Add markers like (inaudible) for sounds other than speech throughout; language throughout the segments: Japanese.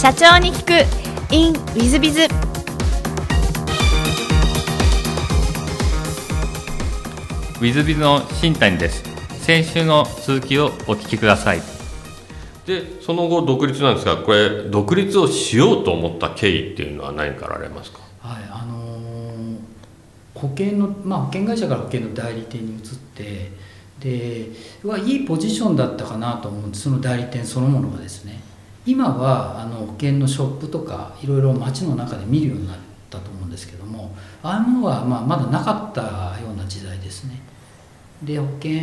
社長に聞く。In ウィズビズウィズビズの新谷です。先週の続きをお聞きください。でその後独立なんですがこれ独立をしようと思った経緯っていうのは何かあられますか？はいあのー保険の、まあ、保険会社から保険の代理店に移ってではいいポジションだったかなと思うんです。その代理店そのものがですね今はあの保険のショップとかいろいろ街の中で見るようになったと思うんですけどもああいうものはまあまだなかったような時代ですね。で保険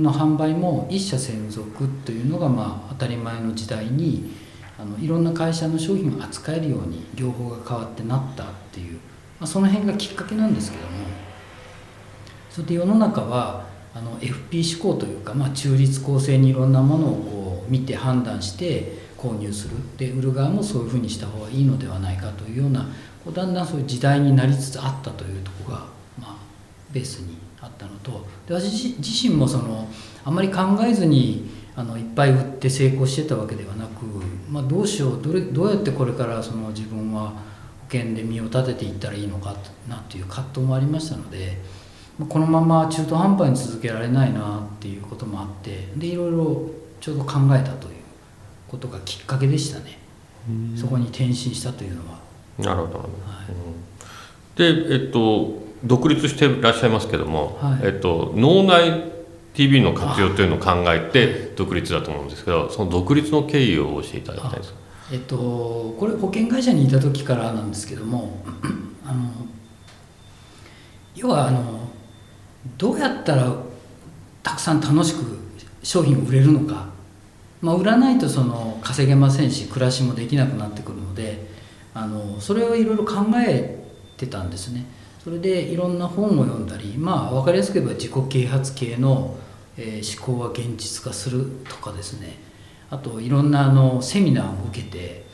の販売も一社専属というのがまあ当たり前の時代にあのいろんな会社の商品を扱えるように業法が変わってなったっていう、まあ、その辺がきっかけなんですけども。それで世の中はあの FP 思考というか、まあ、中立公正にいろんなものをこう見て判断して購入するで売る側もそういうふうにした方がいいのではないかというようなこうだんだんそういう時代になりつつあったというとこが、まあ、ベースにあったのとで私自身もそのあまり考えずにあのいっぱい売って成功してたわけではなく、まあ、どうしようどれどうやってこれからその自分は保険で身を立てていったらいいのかなという葛藤もありましたので。このまま中途半端に続けられないなっていうこともあってでいろいろちょうど考えたとことがきっかけでしたね。そこに転身したというのは。なるほど、はい。うん、でえっと独立していらっしゃいますけども、はい、えっと、脳内 TV の活用というのを考えて独立だと思うんですけどその独立の経緯を教えていただきたいですえっとこれ保険会社にいた時からなんですけども (clears throat) あの要はあのどうやったらたくさん楽しく商品を売れるのか、まあ、売らないとその稼げませんし暮らしもできなくなってくるのであのそれをいろいろ考えてたんですね。それでいろんな本を読んだりまあ分かりやすく言えば自己啓発系の、えー、思考は現実化するとかですね。あといろんなあのセミナーを受けて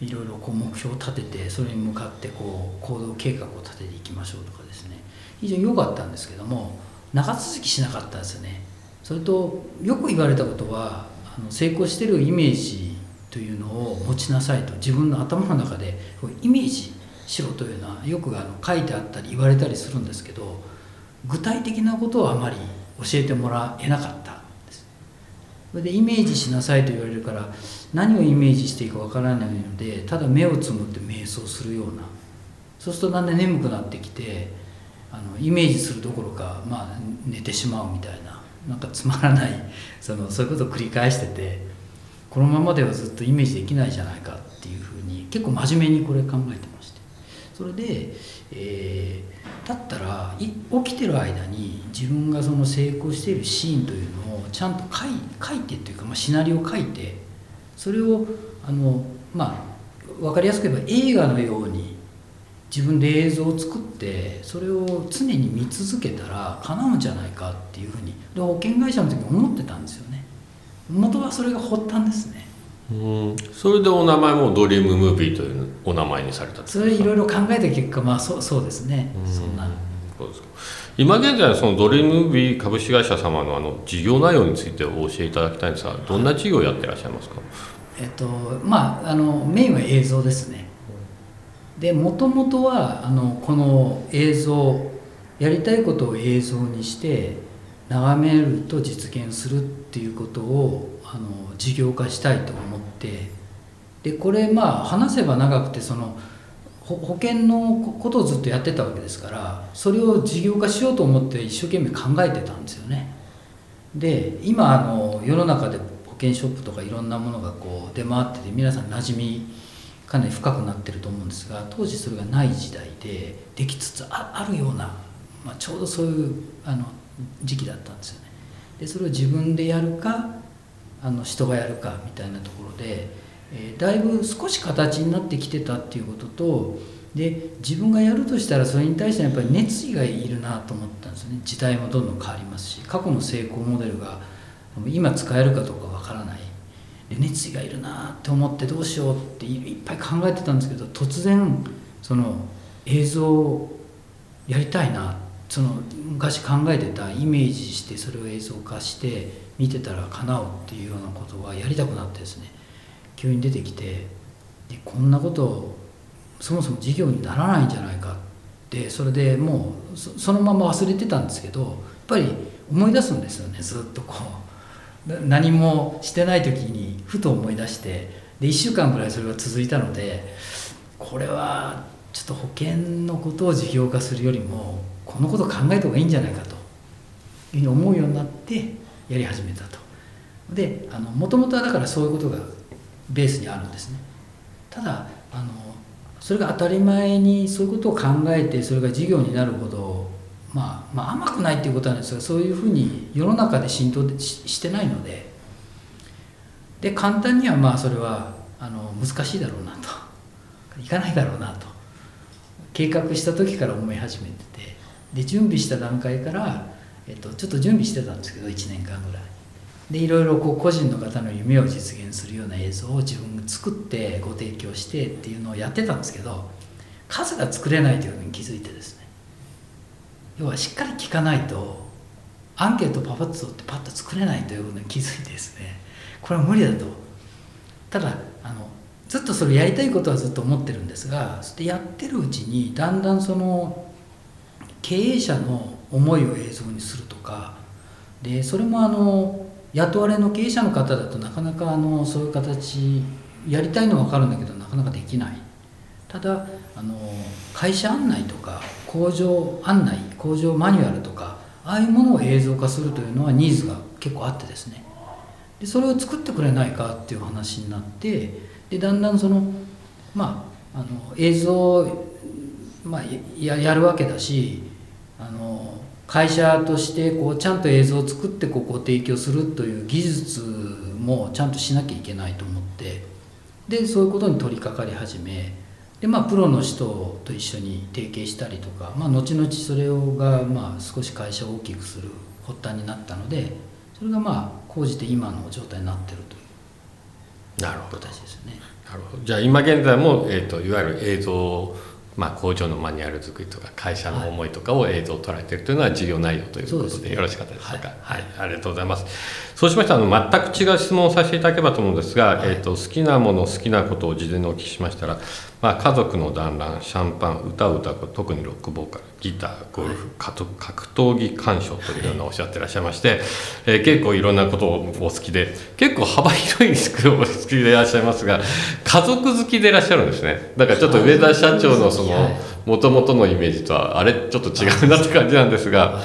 いろいろこう目標を立ててそれに向かってこう行動計画を立てていきましょうとかですね。非常に良かったんですけども長続きしなかったんですよね。それとよく言われたことはあの成功してるイメージというのを持ちなさいと自分の頭の中でイメージしろというのはよくあの書いてあったり言われたりするんですけど具体的なことをあまり教えてもらえなかったです。それでイメージしなさいと言われるから何をイメージしていいかわからないのでただ目をつむって瞑想するような。そうするとだんだん眠くなってきてあのイメージするどころか、まあ、寝てしまうみたいな。なんかつまらない (laughs) そのそういうことを繰り返しててこのままではずっとイメージできないじゃないかっていうふうに結構真面目にこれ考えてまして。それで、えー、だったら起きてる間に自分がその成功しているシーンというのをちゃんと書い書いてっていうか、まあ、シナリオを書いてそれをあのまあ分かりやすく言えば映画のように自分で映像を作ってそれを常に見続けたら叶うんじゃないかっていうふうにで保険会社の時に思ってたんですよね。元はそれが発端ですね。うん。それでお名前もドリームムービーというお名前にされたそれいろいろ考えた結果まあそうそうですね。そんな。そうですか。今現在そのドリームムービー株式会社様のあの事業内容についてお教えいただきたいんですがどんな事業をやってらっしゃいますか、えっとまああのメインは映像ですねでもともとはあのこの映像やりたいことを映像にして眺めると実現するっていうことをあの事業化したいと思ってでこれまあ話せば長くてその保険のことをずっとやってたわけですからそれを事業化しようと思って一生懸命考えてたんですよね。で今あの世の中で保険ショップとかいろんなものがこう出回ってて皆さん馴染みかなり深くなってると思うんですが当時それがない時代でできつつあるような、まあ、ちょうどそういうあの時期だったんですよね。でそれを自分でやるかあの人がやるかみたいなところで、えー、だいぶ少し形になってきてたっていうこととで自分がやるとしたらそれに対してやっぱり熱意がいるなと思ったんですよね時代もどんどん変わりますし過去の成功モデルが今使えるかどうかわからない熱意がいるなって思ってどうしようっていっぱい考えてたんですけど突然その映像をやりたいなその昔考えてたイメージしてそれを映像化して見てたら叶うっていうようなことはやりたくなってですね。急に出てきてでこんなことそもそも事業にならないんじゃないかってそれでもうそのまま忘れてたんですけどやっぱり思い出すんですよね。ずっとこう。何もしてない時にふと思い出してで1週間ぐらいそれが続いたのでこれはちょっと保険のことを事業化するよりもこのことを考えた方がいいんじゃないかというふうに思うようになってやり始めたと。でもともとはだからそういうことがベースにあるんですね。ただあのそれが当たり前にそういうことを考えてそれが事業になるほど、まあ、まあ甘くないっていうことなんですがそういうふうに世の中で浸透してないのでで簡単にはまあそれはあの難しいだろうなと。いかないだろうなと。計画した時から思い始めてて。で準備した段階から、えっと、ちょっと準備してたんですけど1年間ぐらい。でいろいろこう個人の方の夢を実現するような映像を自分が作ってご提供してっていうのをやってたんですけど数が作れないというふうに気づいてですね。要はしっかり聞かないとアンケートパパッとってパッと作れないというふうに気づいてですねこれは無理だと。ただあのずっとそれやりたいことはずっと思ってるんですがそしてやってるうちにだんだんその経営者の思いを映像にするとかでそれもあの雇われの経営者の方だとなかなかあのそういう形やりたいのは分かるんだけどなかなかできない。ただあの会社案内とか工場案内工場マニュアルとかああいうものを映像化するというのはニーズが結構あってですね。でそれを作ってくれないかっていう話になってでだんだんそのまああの映像、まあ、ややるわけだしあの会社としてこうちゃんと映像を作ってここを提供するという技術もちゃんとしなきゃいけないと思ってでそういうことに取り掛かり始めでまあプロの人と一緒に提携したりとか、まあ、後々それがまあ少し会社を大きくする発端になったのでそれがまあ講じて今の状態になってるというなるほど。形ですね。なるほど。じゃあ今現在も、えーと、といわゆる映像まあ、工場のマニュアル作りとか会社の思いとかを映像を捉えているというのは事業内容ということでよろしかったでしょうか、はい、はい、ありがとうございます。そうしましたら全く違う質問をさせていただければと思うんですが、はい、えーと、好きなもの好きなことを事前にお聞きしましたら、まあ、家族の団らんシャンパン歌う歌う特にロックボーカルギターゴルフ、格闘技鑑賞というようなおっしゃってらっしゃいまして、えー、結構いろんなことをお好きで結構幅広いお好きでいらっしゃいますが家族好きでいらっしゃるんですね。だからちょっと上田社長のそのもともとのイメージとはあれちょっと違うなって感じなんですが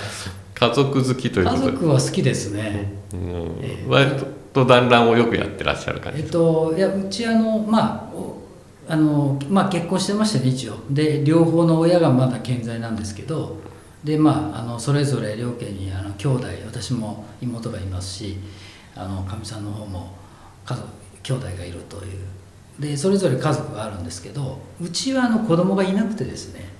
家族好きということで。家族は好きですね、うん。えー、割と団らんをよくやってらっしゃる感じえっといやうちあのまああのまあ、結婚してましたね一応。で両方の親がまだ健在なんですけどでまああのそれぞれ両家にあの兄弟私も妹がいますしかみさんの方も家族兄弟がいるという。でそれぞれ家族があるんですけどうちはあの子供がいなくてですね。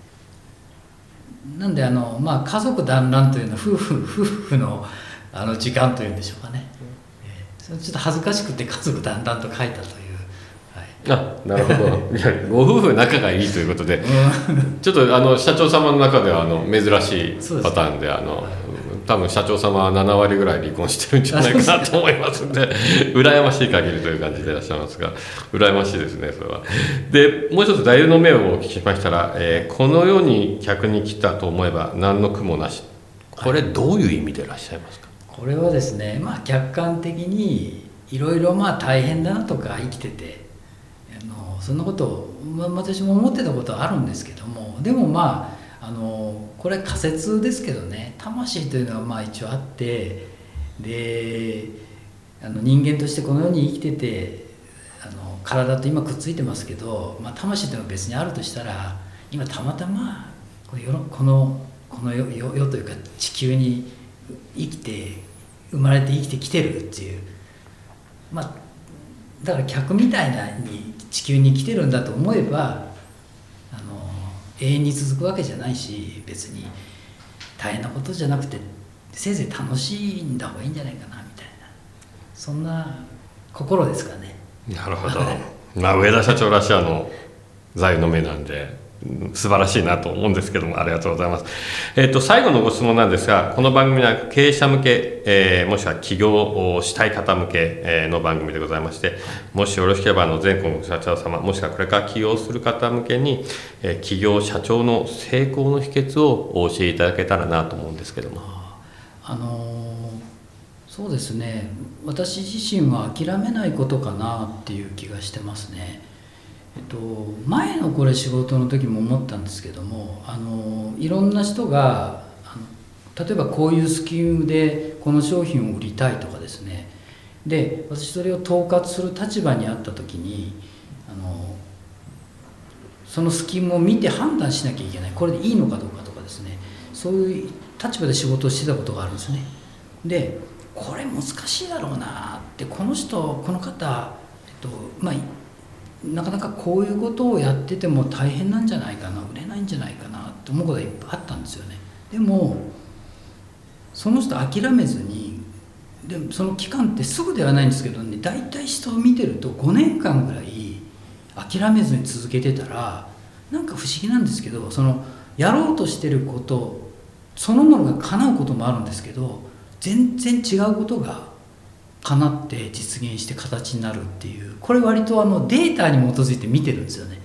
なんであの、まあ、家族団らんというのは夫婦夫婦のあの時間というんでしょうかね、えー、ちょっと恥ずかしくて家族団らんと書いたとあなるほど。(laughs) いやご夫婦仲がいいということで、ちょっとあの社長様の中ではあの珍しいパターンであの多分社長様は7割ぐらい離婚してるんじゃないかなと思いますんで羨ましい限りという感じでいらっしゃいますが羨ましいですねそれは。でもう一つ座右の銘をお聞きしましたら、えー、この世に客に来たと思えば何の苦もなし」これどういう意味でいらっしゃいますか？これはですねまあ客観的にいろいろまあ大変だなとか生きててそんなことを、まあ、私も思ってたことはあるんですけどもでもまああのこれ仮説ですけどね魂というのはまあ一応あってであの人間としてこの世に生きててあの体と今くっついてますけど、まあ、魂というのは別にあるとしたら今たまたまこのこのこの世世というか地球に生きて生まれて生きてきてるっていうまあだから客みたいなに地球に来てるんだと思えばあの永遠に続くわけじゃないし別に大変なことじゃなくてせいぜい楽しんだ方がいいんじゃないかなみたいな。そんな心ですかね。なるほど、まあ、上田社長らしいあの座右の目なんで。素晴らしいなと思うんですけどもありがとうございます。えっ、と最後のご質問なんですがこの番組は経営者向け、えー、もしくは起業をしたい方向けの番組でございましてもしよろしければあの全国の社長様もしくはこれから起業する方向けに、えー、起業社長の成功の秘訣をお教えいただけたらなと思うんですけども。あのそうですね私自身は諦めないことかなっていう気がしてますね。えっと、前のこれ仕事の時も思ったんですけどもあのいろんな人があの例えばこういうスキームでこの商品を売りたいとかですね。で私それを統括する立場にあった時にあのそのスキームを見て判断しなきゃいけない。これでいいのかどうかとかですね。そういう立場で仕事をしてたことがあるんですね。でこれ難しいだろうなってこの人この方、えっとまあ、なかなかこういうことをやってても大変なんじゃないかな売れないんじゃないかなと思うことがいっぱいあったんですよね。でもその人諦めずにでもその期間ってすぐではないんですけどね大体人を見てると5年間ぐらい諦めずに続けてたらなんか不思議なんですけどそのやろうとしてることそのものが叶うこともあるんですけど全然違うことが叶って実現して形になるっていうこれ割とあのデータに基づいて見てるんですよね。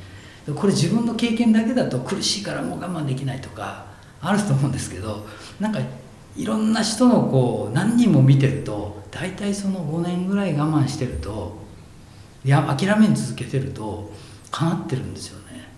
これ自分の経験だけだと苦しいからもう我慢できないとかあると思うんですけどなんかいろんな人のこう何人も見てると大体その5年ぐらい我慢してるといや諦め続けてると叶ってるんですよね。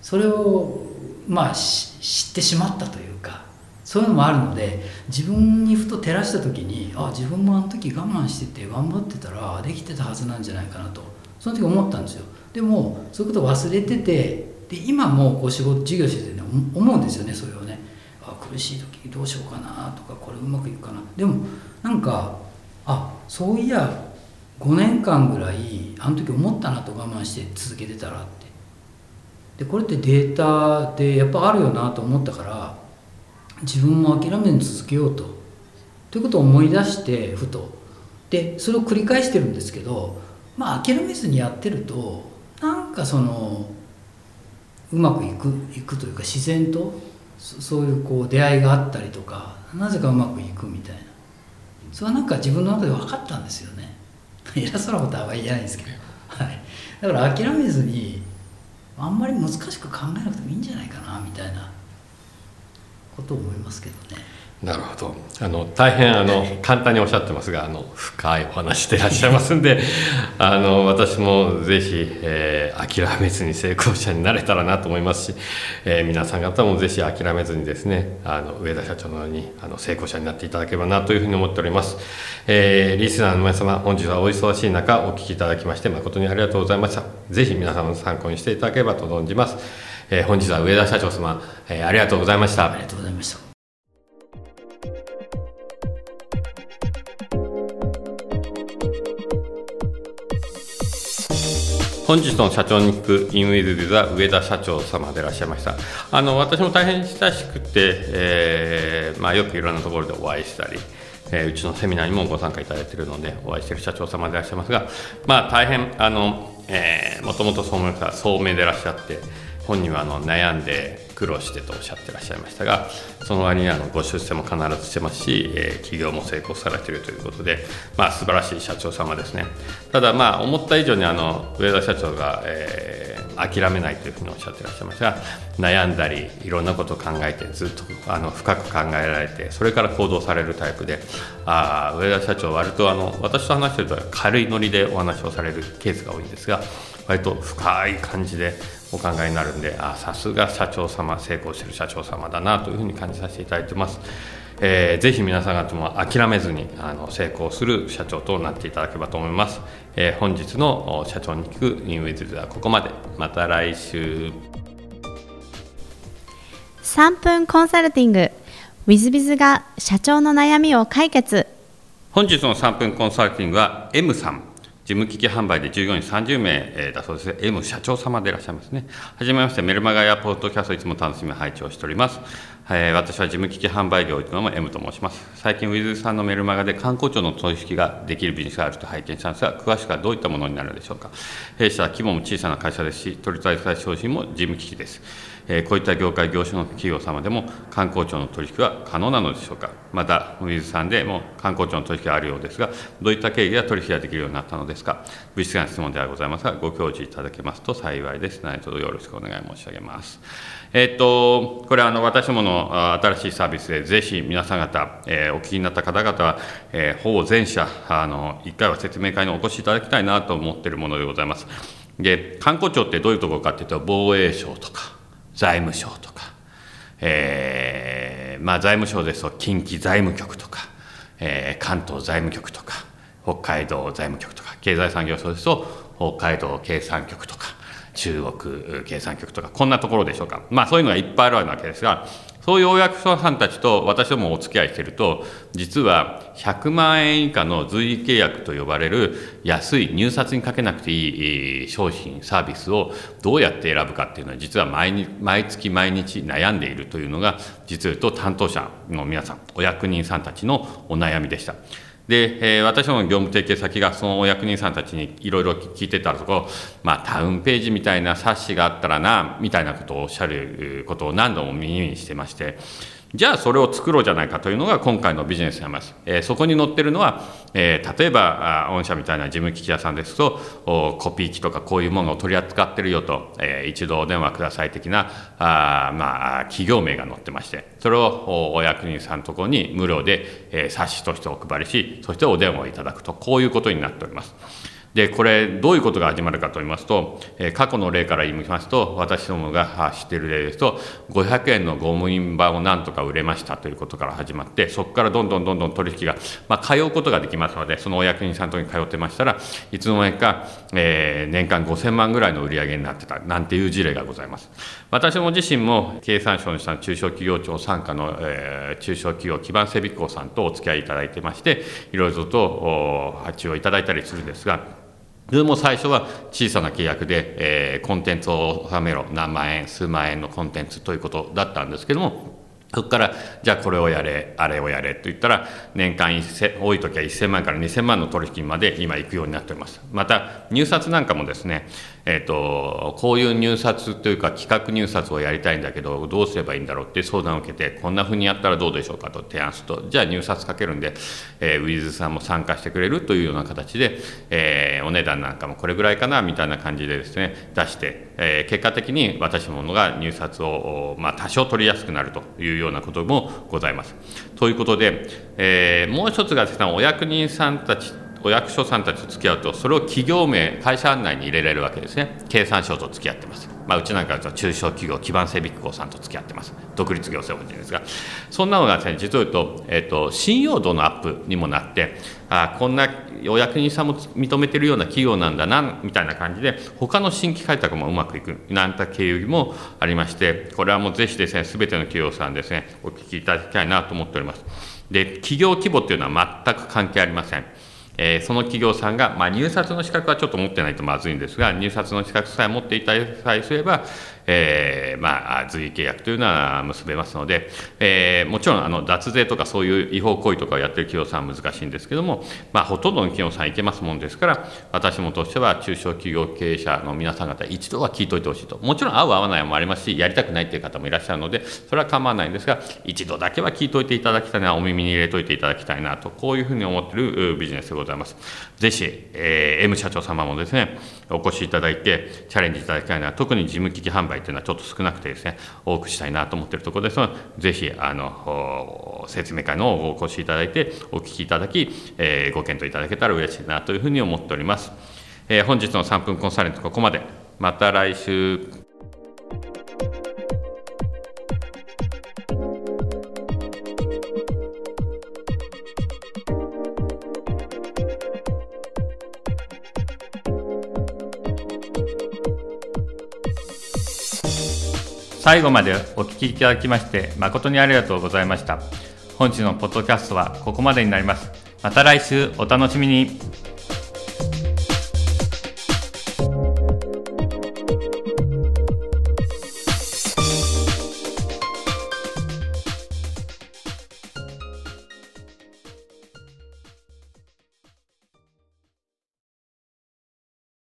それをまあ知ってしまったというかそういうのもあるので自分にふと照らした時にあ自分もあの時我慢してて頑張ってたらできてたはずなんじゃないかなとその時思ったんですよ。でもそういうこと忘れててで今もこう仕事授業しててね思うんですよねそれをね。あ苦しい時どうしようかなとかこれうまくいくかな。でもなんかあそういや5年間ぐらいあの時思ったなと我慢して続けてたらって。でこれってデータでやっぱあるよなと思ったから自分も諦めず続けようと。ということを思い出してふと。でそれを繰り返してるんですけどまあ諦めずにやってるとなんかそのうまくいくいくというか自然とそういうこう出会いがあったりとかなぜかうまくいくみたいな。それはなんか自分の中で分かったんですよね。(laughs) 偉そうなことは言えないんですけど、(laughs) はい、だから諦めずにあんまり難しく考えなくてもいいんじゃないかなみたいな。こと思いますけどね。なるほど。あの大変あの簡単におっしゃってますがあの深いお話してらっしゃいますんで (laughs) あの私もぜひ、えー、諦めずに成功者になれたらなと思いますし、えー、皆さん方もぜひ諦めずにですねあの上田社長のようにあの成功者になっていただければなというふうに思っております、えー、リスナーの皆様本日はお忙しい中お聞きいただきまして誠にありがとうございました。ぜひ皆様の参考にしていただければと存じますえー、本日は上田社長様、えー、ありがとうございました。ありがとうございました。本日の社長に聞くインウィズ・ザ・上田社長様でいらっしゃいました。あの私も大変親しくて、えーまあ、よくいろんなところでお会いしたりえー、うちのセミナーにもご参加いただいているのでお会いしている社長様でいらっしゃいますが、まあ、大変あの、えー、もともと総務課総明でいらっしゃって本人はあの悩んで苦労してとおっしゃってらっしゃいましたがその割にあのご出世も必ずしてますし、えー、企業も成功されているということで、まあ、素晴らしい社長様ですね。ただまあ思った以上にあの上田社長が、えー、諦めないというふうにおっしゃってらっしゃいましたが悩んだりいろんなことを考えてずっとあの深く考えられてそれから行動されるタイプであ上田社長割とあの私と話してると軽いノリでお話をされるケースが多いんですが割と深い感じでお考えになるんであさすが社長様成功してる社長様だなというふうに感じさせていただいてます、えー、ぜひ皆さん方も諦めずにあの成功する社長となっていただければと思います、えー、本日の社長に聞くインウィズはここまで。また来週。3分コンサルティング。i z b i z が社長の悩みを解決。本日の3分コンサルティングは M さん事務機器販売で従業員30名だそうです M 社長様でいらっしゃいますね。はじめまして、メルマガやポッドキャストいつも楽しみ拝聴しております。えー、私は事務機器販売業を営む M と申します。最近、ウィズさんのメルマガで観光庁の取引ができるビジネスがあると拝見したんですが、詳しくはどういったものになるでしょうか。弊社は規模も小さな会社ですし、取り扱い商品も事務機器です。えこういった業界、業種の企業様でも観光庁の取引は可能なのでしょうか。また、ウィズさんでも観光庁の取引があるようですが、どういった経緯や取引ができるようになったのですか。物質な質問ではございますが、ご教示いただけますと幸いです。何卒よろしくお願い申し上げます。えっと、これはあの私どもの新しいサービスで、ぜひ皆さん方、えー、お聞きになった方々は、えー、ほぼ全社、あの1回は説明会にお越しいただきたいなと思っているものでございます。で、観光庁ってどういうところかというと、防衛省とか、財務省とか、えーまあ、財務省ですと近畿財務局とか、えー、関東財務局とか北海道財務局とか経済産業省ですと北海道経産局とか中国経産局とかこんなところでしょうかまあそういうのがいっぱいあるわけですがそういうお役所さんたちと私どもお付き合いしていると実は100万円以下の随意契約と呼ばれる安い入札にかけなくていい商品サービスをどうやって選ぶかっていうのは実は毎毎月毎日悩んでいるというのが実を言うと担当者の皆さんお役人さんたちのお悩みでした。で、えー、私ども業務提携先がそのお役人さんたちにいろいろ聞いてたところ、まあ、タウンページみたいな冊子があったらなみたいなことをおっしゃることを何度も耳にしてましてじゃあそれを作ろうじゃないかというのが今回のビジネスになります。えー、そこに載ってるのは、えー、例えば御社みたいな事務機器屋さんですとおコピー機とかこういうものを取り扱ってるよと、えー、一度お電話ください的なあ、まあ、企業名が載ってましてそれをお役人さんのところに無料で、えー、冊子としてお配りしそしてお電話をいただくとこういうことになっております。でこれどういうことが始まるかと言いますと、え過去の例から言いますと私どもが知っている例ですと500円のゴム印版をなんとか売れましたということから始まってそこからどんどんどんどん取引が、まあ、通うことができますのでそのお役人さんとに通ってましたらいつの間にか、えー、年間5000万ぐらいの売り上げになってたなんていう事例がございます。私も自身も経産省の下の中小企業庁傘下の、えー、中小企業基盤整備工さんとお付き合いいただいてましていろいろと発注をいただいたりするんですがでも最初は小さな契約で、えー、コンテンツを収めろ何万円数万円のコンテンツということだったんですけどもそこからじゃあこれをやれあれをやれと言ったら年間多い時は1000万から2000万の取引まで今行くようになっております。また入札なんかもですねえーと、こういう入札というか企画入札をやりたいんだけどどうすればいいんだろうって相談を受けてこんなふうにやったらどうでしょうかと提案するとじゃあ入札かけるんで、えー、ウィズさんも参加してくれるというような形で、えー、お値段なんかもこれぐらいかなみたいな感じでですね出して、えー、結果的に私どもが入札を、まあ、多少取りやすくなるというようなこともございます。ということで、えもう一つがですねお役人さんたちお役所さんたちと付き合うとそれを企業名会社案内に入れられるわけですね。経産省と付き合ってます、まあ、うちなんかは中小企業基盤整備機構さんと付き合ってます。独立行政法人ですが。そんなのがですね実を言うと,、えーと、信用度のアップにもなってあこんなお役人さんも認めてるような企業なんだなみたいな感じで他の新規開拓もうまくいく。なんた経由もありましてこれはもうぜひですね全ての企業さんですねお聞きいただきたいなと思っております。で企業規模っていうのは全く関係ありません。えー、その企業さんが、まあ、入札の資格はちょっと持ってないとまずいんですが、入札の資格さえ持っていたりさえすれば、えー、まあ、随意契約というのは結べますので、えー、もちろんあの脱税とかそういう違法行為とかをやってる企業さんは難しいんですけども、まあ、ほとんどの企業さんいけますもんですから、私もとしては中小企業経営者の皆さん方、一度は聞いといてほしいと、もちろん合う合わないもありますし、やりたくないという方もいらっしゃるので、それは構わないんですが、一度だけは聞いといていただきたいな、お耳に入れといていただきたいなと、こういうふうに思っているビジネスでございます。ぜひ、えー、M 社長様もですね、お越しいただいて、チャレンジいただきたいな、特に事務機器販売というのはちょっと少なくてですね、多くしたいなと思っているところですので、ぜひ、あの、説明会のお越しいただいて、お聞きいただき、えー、ご検討いただけたら嬉しいなというふうに思っております。えー、本日の3分コンサルテント、ここまで。また来週。最後までお聴きいただきまして誠にありがとうございました。本日のポッドキャストはここまでになります。また来週お楽しみに。